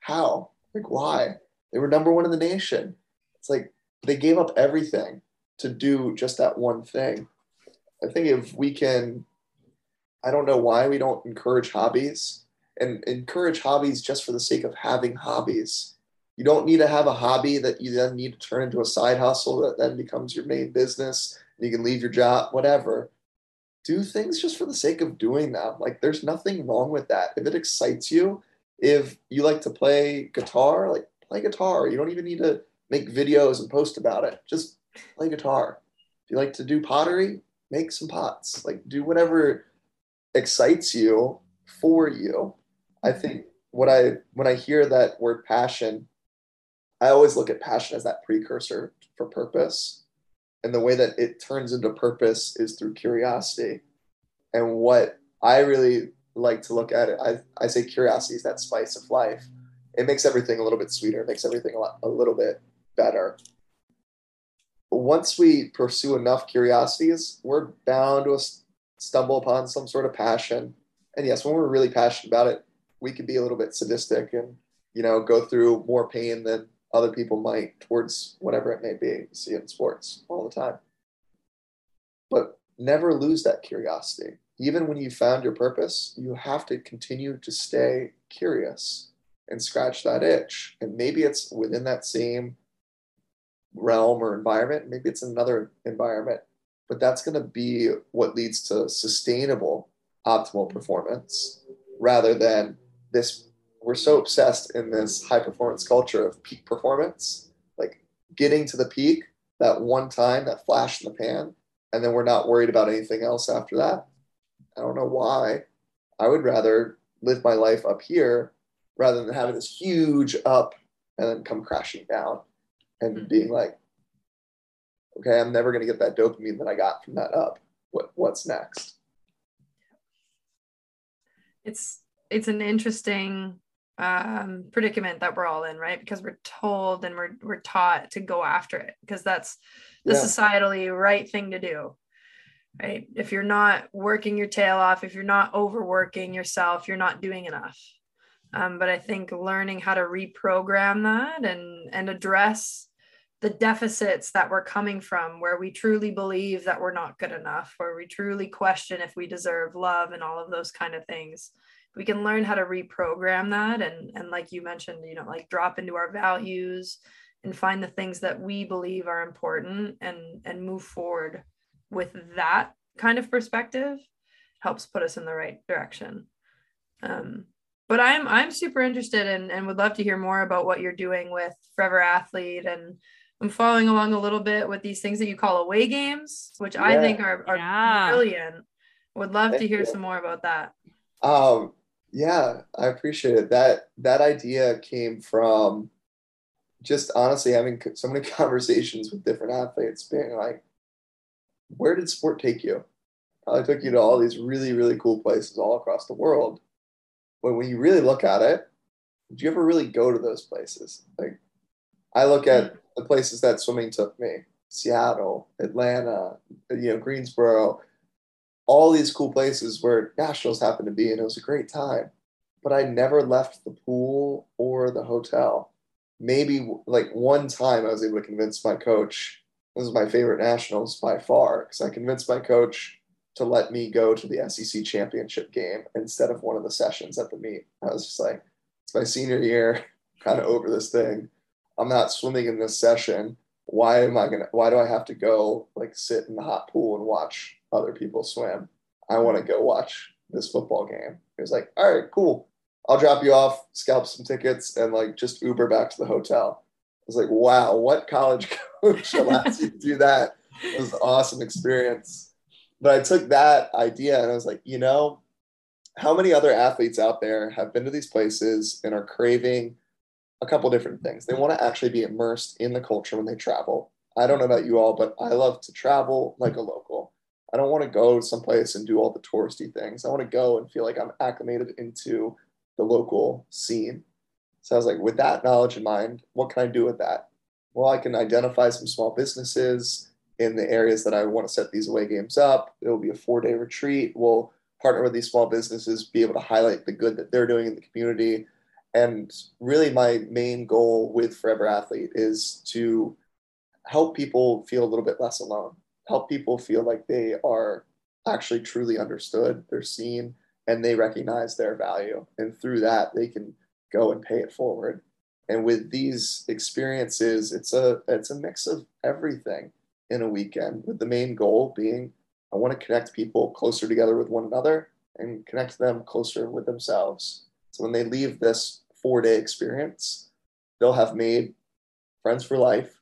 how? Like, why? They were number one in the nation. It's like they gave up everything to do just that one thing. I think if we can, I don't know why we don't encourage hobbies and encourage hobbies just for the sake of having hobbies. You don't need to have a hobby that you then need to turn into a side hustle that then becomes your main business you can leave your job, whatever. Do things just for the sake of doing them. Like there's nothing wrong with that. If it excites you, if you like to play guitar, like play guitar. You don't even need to make videos and post about it. Just play guitar. If you like to do pottery, make some pots. Like do whatever excites you for you. I think what I when I hear that word passion, I always look at passion as that precursor for purpose and the way that it turns into purpose is through curiosity and what i really like to look at it i, I say curiosity is that spice of life it makes everything a little bit sweeter it makes everything a, lot, a little bit better once we pursue enough curiosities we're bound to stumble upon some sort of passion and yes when we're really passionate about it we can be a little bit sadistic and you know go through more pain than other people might towards whatever it may be. You see it in sports all the time. But never lose that curiosity. Even when you found your purpose, you have to continue to stay curious and scratch that itch. And maybe it's within that same realm or environment, maybe it's another environment, but that's going to be what leads to sustainable optimal performance rather than this we're so obsessed in this high performance culture of peak performance, like getting to the peak that one time, that flash in the pan, and then we're not worried about anything else after that. I don't know why. I would rather live my life up here rather than having this huge up and then come crashing down and mm-hmm. being like, okay, I'm never going to get that dopamine that I got from that up. What what's next? It's it's an interesting um, predicament that we're all in, right? Because we're told and we're we're taught to go after it because that's the yeah. societally right thing to do. Right? If you're not working your tail off, if you're not overworking yourself, you're not doing enough. Um, but I think learning how to reprogram that and and address the deficits that we're coming from where we truly believe that we're not good enough where we truly question if we deserve love and all of those kind of things we can learn how to reprogram that and and like you mentioned you know like drop into our values and find the things that we believe are important and and move forward with that kind of perspective helps put us in the right direction um, but i'm i'm super interested in, and would love to hear more about what you're doing with forever athlete and i'm following along a little bit with these things that you call away games which yeah. i think are, are yeah. brilliant would love Thank to hear you. some more about that um yeah, I appreciate it. That that idea came from just honestly having so many conversations with different athletes, being like, "Where did sport take you? I took you to all these really, really cool places all across the world. But when you really look at it, did you ever really go to those places? Like, I look at mm. the places that swimming took me Seattle, Atlanta, you know, Greensboro, all these cool places where nationals happened to be, and it was a great time. But I never left the pool or the hotel. Maybe like one time I was able to convince my coach. This is my favorite nationals by far because I convinced my coach to let me go to the SEC championship game instead of one of the sessions at the meet. I was just like, it's my senior year, kind of over this thing. I'm not swimming in this session. Why am I gonna? Why do I have to go like sit in the hot pool and watch other people swim? I want to go watch this football game. He was like, all right, cool. I'll drop you off, scalp some tickets, and like just Uber back to the hotel. I was like, wow, what college coach allows you to do that? It was an awesome experience. But I took that idea and I was like, you know, how many other athletes out there have been to these places and are craving a couple different things? They want to actually be immersed in the culture when they travel. I don't know about you all, but I love to travel like a local. I don't want to go someplace and do all the touristy things. I want to go and feel like I'm acclimated into the local scene. So I was like, with that knowledge in mind, what can I do with that? Well, I can identify some small businesses in the areas that I want to set these away games up. It'll be a four day retreat. We'll partner with these small businesses, be able to highlight the good that they're doing in the community. And really, my main goal with Forever Athlete is to help people feel a little bit less alone, help people feel like they are actually truly understood, they're seen, and they recognize their value. And through that, they can go and pay it forward. And with these experiences, it's a it's a mix of everything in a weekend, with the main goal being I want to connect people closer together with one another and connect them closer with themselves. So when they leave this four day experience, they'll have made friends for life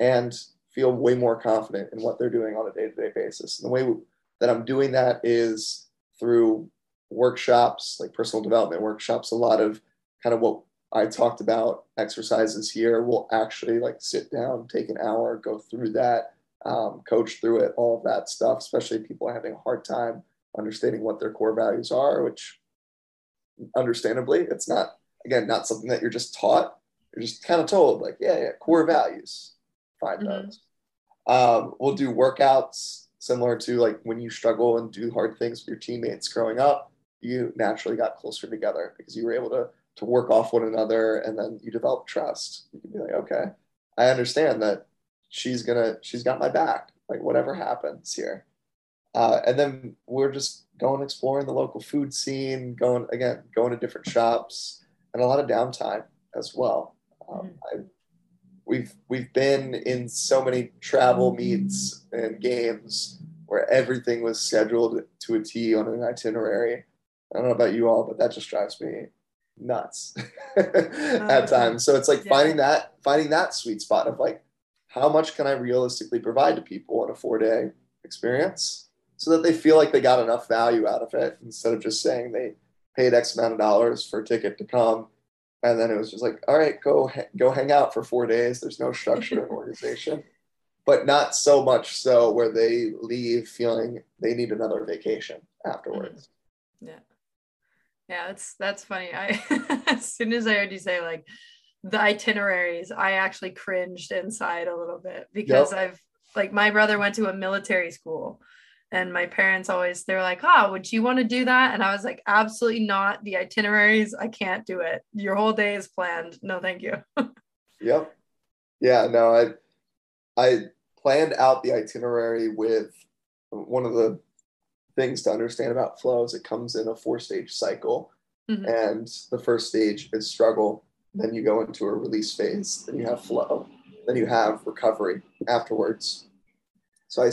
and feel way more confident in what they're doing on a day to day basis. And the way that I'm doing that is through workshops, like personal development workshops, a lot of kind of what I talked about exercises here. We'll actually like sit down, take an hour, go through that, um, coach through it, all of that stuff, especially people having a hard time understanding what their core values are, which understandably, it's not, again, not something that you're just taught. You're just kind of told, like, yeah, yeah, core values, find mm-hmm. those. Um, we'll do workouts similar to like when you struggle and do hard things with your teammates growing up, you naturally got closer together because you were able to to work off one another and then you develop trust. You can be like, okay, I understand that she's gonna she's got my back like whatever happens here uh, and then we're just going exploring the local food scene going again going to different shops and a lot of downtime as well um, mm-hmm. I, we've we've been in so many travel meets and games where everything was scheduled to a T on an itinerary. I don't know about you all, but that just drives me nuts oh, at times. So it's like yeah. finding that finding that sweet spot of like how much can I realistically provide to people in a four day experience so that they feel like they got enough value out of it instead of just saying they paid X amount of dollars for a ticket to come. And then it was just like, all right, go, go hang out for four days. There's no structure and organization, but not so much so where they leave feeling they need another vacation afterwards. Mm-hmm. Yeah. Yeah, that's that's funny. I as soon as I heard you say like the itineraries, I actually cringed inside a little bit because yep. I've like my brother went to a military school and my parents always they're like, "Oh, would you want to do that?" And I was like, "Absolutely not. The itineraries, I can't do it. Your whole day is planned. No, thank you." yep. Yeah, no, I I planned out the itinerary with one of the things to understand about flow is it comes in a four stage cycle. Mm-hmm. And the first stage is struggle then you go into a release phase, then you have flow, then you have recovery afterwards. So I,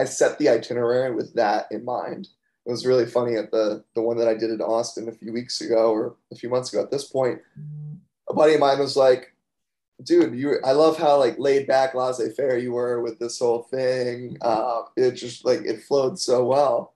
I set the itinerary with that in mind. It was really funny at the the one that I did in Austin a few weeks ago or a few months ago. At this point, a buddy of mine was like, "Dude, you, I love how like laid back, laissez faire you were with this whole thing. Uh, it just like it flowed so well."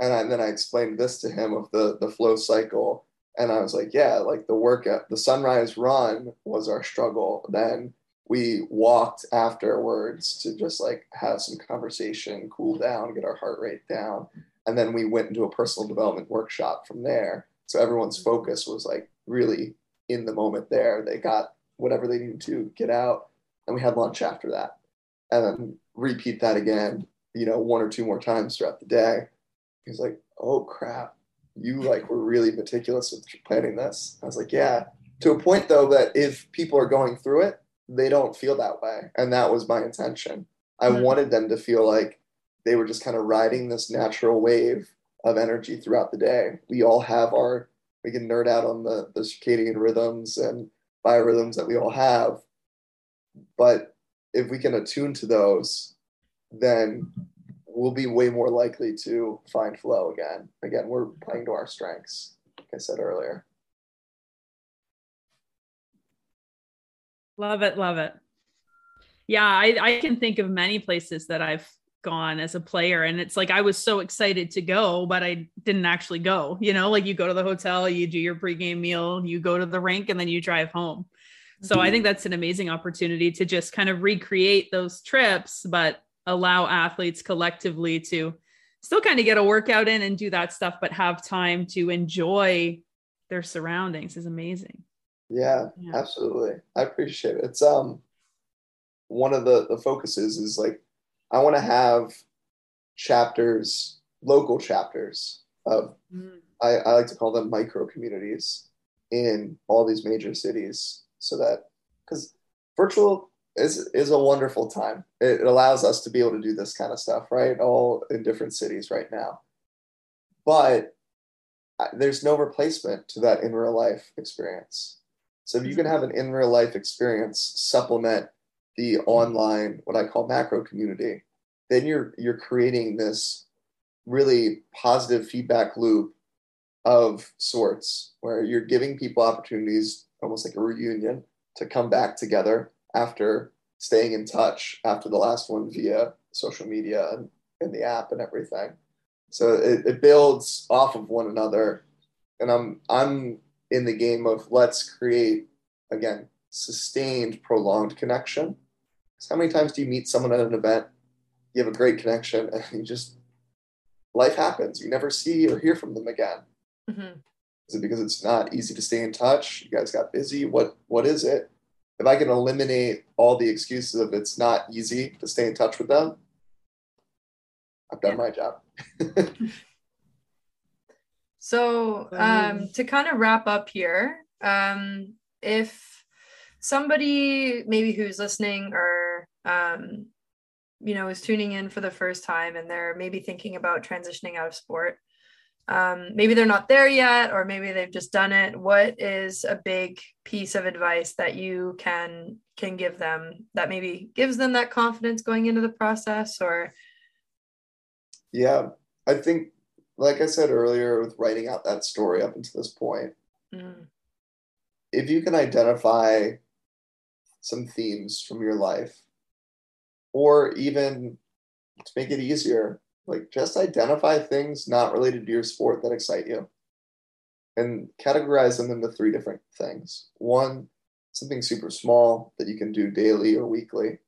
And, I, and then I explained this to him of the the flow cycle and I was like, yeah, like the workout, the sunrise run was our struggle. Then we walked afterwards to just like have some conversation, cool down, get our heart rate down. And then we went into a personal development workshop from there. So everyone's focus was like really in the moment there. They got whatever they needed to get out. And we had lunch after that. And then repeat that again, you know, one or two more times throughout the day. He's like, oh crap, you like were really meticulous with planning this. I was like, yeah. To a point though that if people are going through it, they don't feel that way. And that was my intention. I mm-hmm. wanted them to feel like they were just kind of riding this natural wave of energy throughout the day. We all have our, we can nerd out on the, the circadian rhythms and biorhythms that we all have. But if we can attune to those, then we'll be way more likely to find flow again. Again, we're playing to our strengths, like I said earlier. Love it, love it. Yeah, I, I can think of many places that I've gone as a player and it's like I was so excited to go but I didn't actually go you know like you go to the hotel you do your pregame meal you go to the rink and then you drive home so I mm-hmm. think that's an amazing opportunity to just kind of recreate those trips but allow athletes collectively to still kind of get a workout in and do that stuff but have time to enjoy their surroundings is amazing yeah, yeah, absolutely. I appreciate it. It's um one of the the focuses is like I want to have chapters, local chapters of mm. I, I like to call them micro communities in all these major cities so that because virtual is is a wonderful time. It allows us to be able to do this kind of stuff, right? All in different cities right now. But there's no replacement to that in real life experience. So if you can have an in real life experience supplement the online, what I call macro community, then you're you're creating this really positive feedback loop of sorts where you're giving people opportunities, almost like a reunion, to come back together after staying in touch after the last one via social media and, and the app and everything. So it, it builds off of one another. And I'm I'm in the game of let's create again sustained prolonged connection how many times do you meet someone at an event you have a great connection and you just life happens. You never see or hear from them again. Mm-hmm. is it because it's not easy to stay in touch? You guys got busy? What what is it? If i can eliminate all the excuses of it's not easy to stay in touch with them i've done my job. So, um, to kind of wrap up here, um, if somebody maybe who's listening or um, you know is tuning in for the first time and they're maybe thinking about transitioning out of sport, um, maybe they're not there yet, or maybe they've just done it. What is a big piece of advice that you can can give them that maybe gives them that confidence going into the process? Or yeah, I think like I said earlier, with writing out that story up until this point, mm. if you can identify some themes from your life, or even to make it easier, like just identify things not related to your sport that excite you and categorize them into three different things. One, something super small that you can do daily or weekly.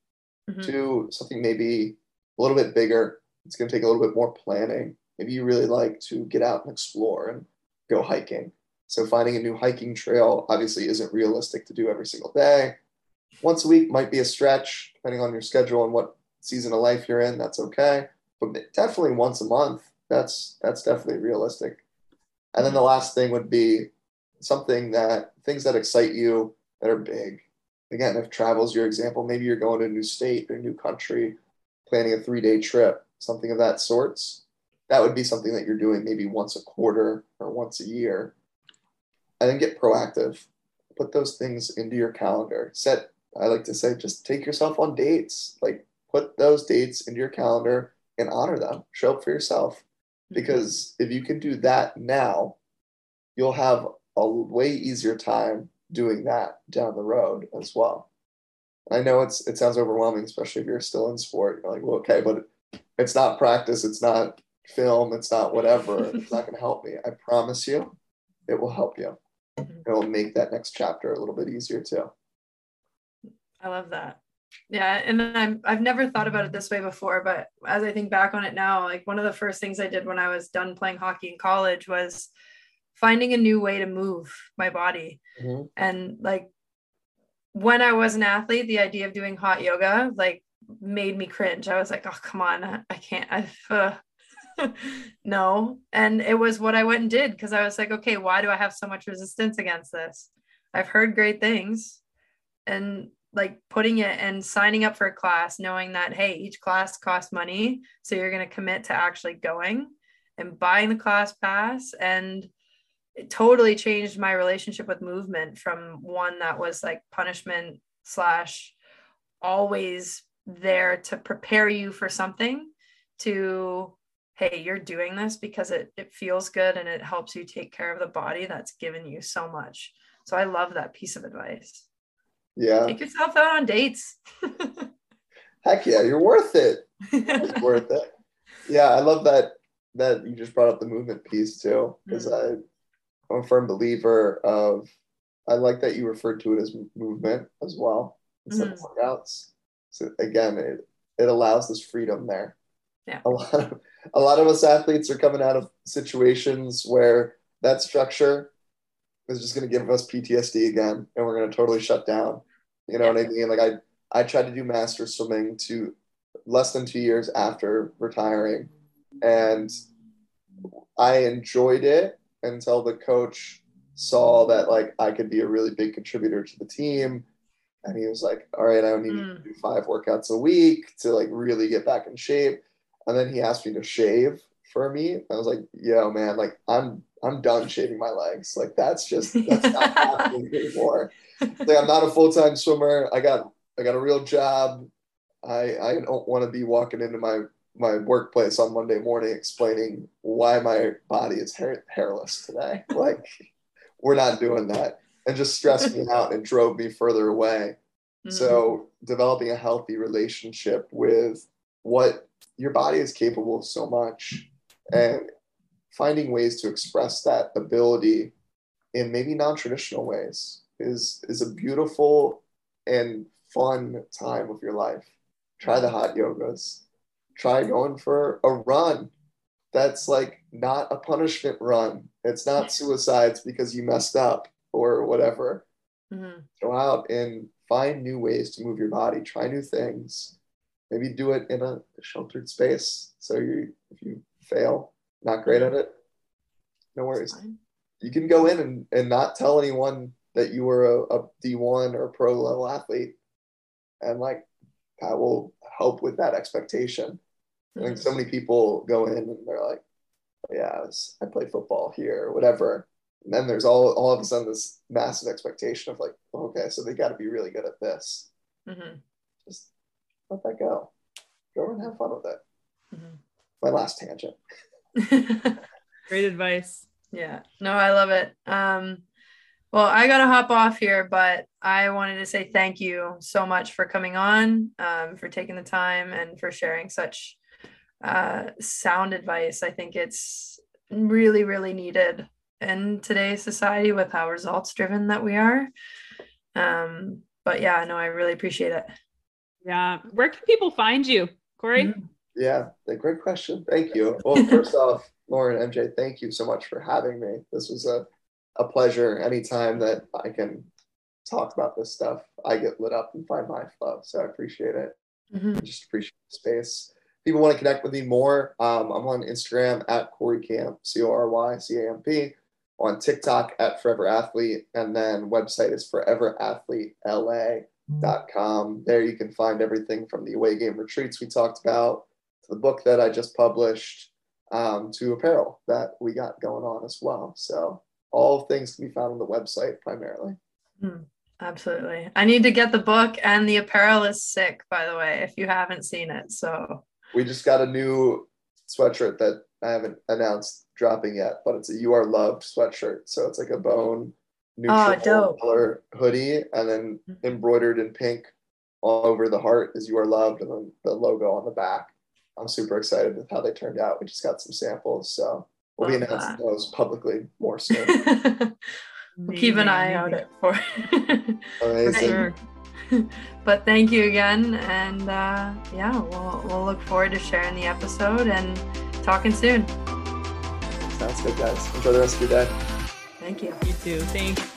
Mm-hmm. Two, something maybe a little bit bigger. It's going to take a little bit more planning maybe you really like to get out and explore and go hiking. So finding a new hiking trail obviously isn't realistic to do every single day. Once a week might be a stretch, depending on your schedule and what season of life you're in. That's okay, but definitely once a month. That's that's definitely realistic. And then the last thing would be something that things that excite you that are big. Again, if travel's your example, maybe you're going to a new state or a new country, planning a three day trip, something of that sorts that would be something that you're doing maybe once a quarter or once a year. And then get proactive. Put those things into your calendar. Set, I like to say, just take yourself on dates. Like put those dates into your calendar and honor them. Show up for yourself. Mm-hmm. Because if you can do that now, you'll have a way easier time doing that down the road as well. I know it's it sounds overwhelming, especially if you're still in sport. You're like, well, okay, but it's not practice. It's not film, it's not whatever, it's not going to help me. I promise you, it will help you. Mm-hmm. It will make that next chapter a little bit easier too. I love that. Yeah, and I'm I've never thought about it this way before, but as I think back on it now, like one of the first things I did when I was done playing hockey in college was finding a new way to move my body. Mm-hmm. And like when I was an athlete, the idea of doing hot yoga like made me cringe. I was like, oh come on, I can't. I uh, no. And it was what I went and did because I was like, okay, why do I have so much resistance against this? I've heard great things. And like putting it and signing up for a class, knowing that, hey, each class costs money. So you're going to commit to actually going and buying the class pass. And it totally changed my relationship with movement from one that was like punishment slash always there to prepare you for something to hey you're doing this because it, it feels good and it helps you take care of the body that's given you so much so i love that piece of advice Yeah. take yourself out on dates Heck yeah, you're worth it. It's worth it. Yeah, I love that that you just brought up the movement piece too, because mm-hmm. I I'm a firm believer of I like that you referred to it as movement as well instead of mm. workouts. So again, it it allows this freedom there. Yeah. A lot of a lot of us athletes are coming out of situations where that structure is just going to give us PTSD again, and we're going to totally shut down. You know Yeah. what I mean? Like I I tried to do master swimming to less than two years after retiring, and I enjoyed it until the coach saw that like I could be a really big contributor to the team. And he was like, all right, I only need you to hmm. do five workouts a week to like really get back in shape. And then he asked me to shave for me. I was like, yo, man, like I'm I'm done shaving my legs. Like that's just that's not happening anymore. Like I'm not a full-time swimmer. I got I got a real job. I I don't want to be walking into my my workplace on Monday morning explaining why my body is hair, hairless today. Like, we're not doing that. And just stressed me out and drove me further away. Mm-hmm. So, developing a healthy relationship with what your body is capable of so much and finding ways to express that ability in maybe non-traditional ways is is a beautiful and fun time of your life. Try the hot yogas try going for a run that's like not a punishment run. It's not suicides because you messed up or whatever. Mhm. Go out and find new ways to move your body, try new things. Maybe do it in a sheltered space. So you if you fail, not great at it, no worries. You can go in and, and not tell anyone that you were a, a D1 or a pro level athlete. And like that will help with that expectation. I think so many people go in and they're like, yeah, I, was, I played football here or whatever. And then there's all, all of a sudden this massive expectation of like, okay, so they got to be really good at this. Mhm. Just let that go. Go and have fun with it. Mhm. My last tangent. Great advice. Yeah, no, I love it. Um, well, I gotta hop off here, but I wanted to say thank you so much for coming on, um, for taking the time, and for sharing such uh, sound advice. I think it's really, really needed in today's society with how results driven that we are. Um, but yeah, no, I really appreciate it. Yeah. Where can people find you, Cory? Mhm. Yeah, a great question. Thank you. Well, first off, Lauren, MJ, thank you so much for having me. This was a, a pleasure. Anytime that I can talk about this stuff, I get lit up and find my flow. So I appreciate it. Mhm. I just appreciate the space. People want to connect with me more. Um, I'm on Instagram at Cory Camp, C O R Y C A M P, on TikTok at Forever Athlete, and then website is foreverathletela.com. There you can find everything from the away game retreats we talked about the book that I just published um, to apparel that we got going on as well. So all things can be found on the website primarily. Absolutely. I need to get the book, and the apparel is sick, by the way, if you haven't seen it. So We just got a new sweatshirt that I haven't announced dropping yet, but it's a "You Are Loved" sweatshirt. So it's like a bone neutral Oh, color hoodie, and then embroidered in pink all over the heart is "You Are Loved," and then the logo on the back. I'm super excited with how they turned out. We just got some samples, so we'll be announcing that. those publicly more soon. we'll keep an eye out Amazing. for For Amazing. sure. but thank you again, and uh, yeah, we'll we'll look forward to sharing the episode and talking soon. Sounds good, guys. Enjoy the rest of your day. Thank you. You too. Thanks.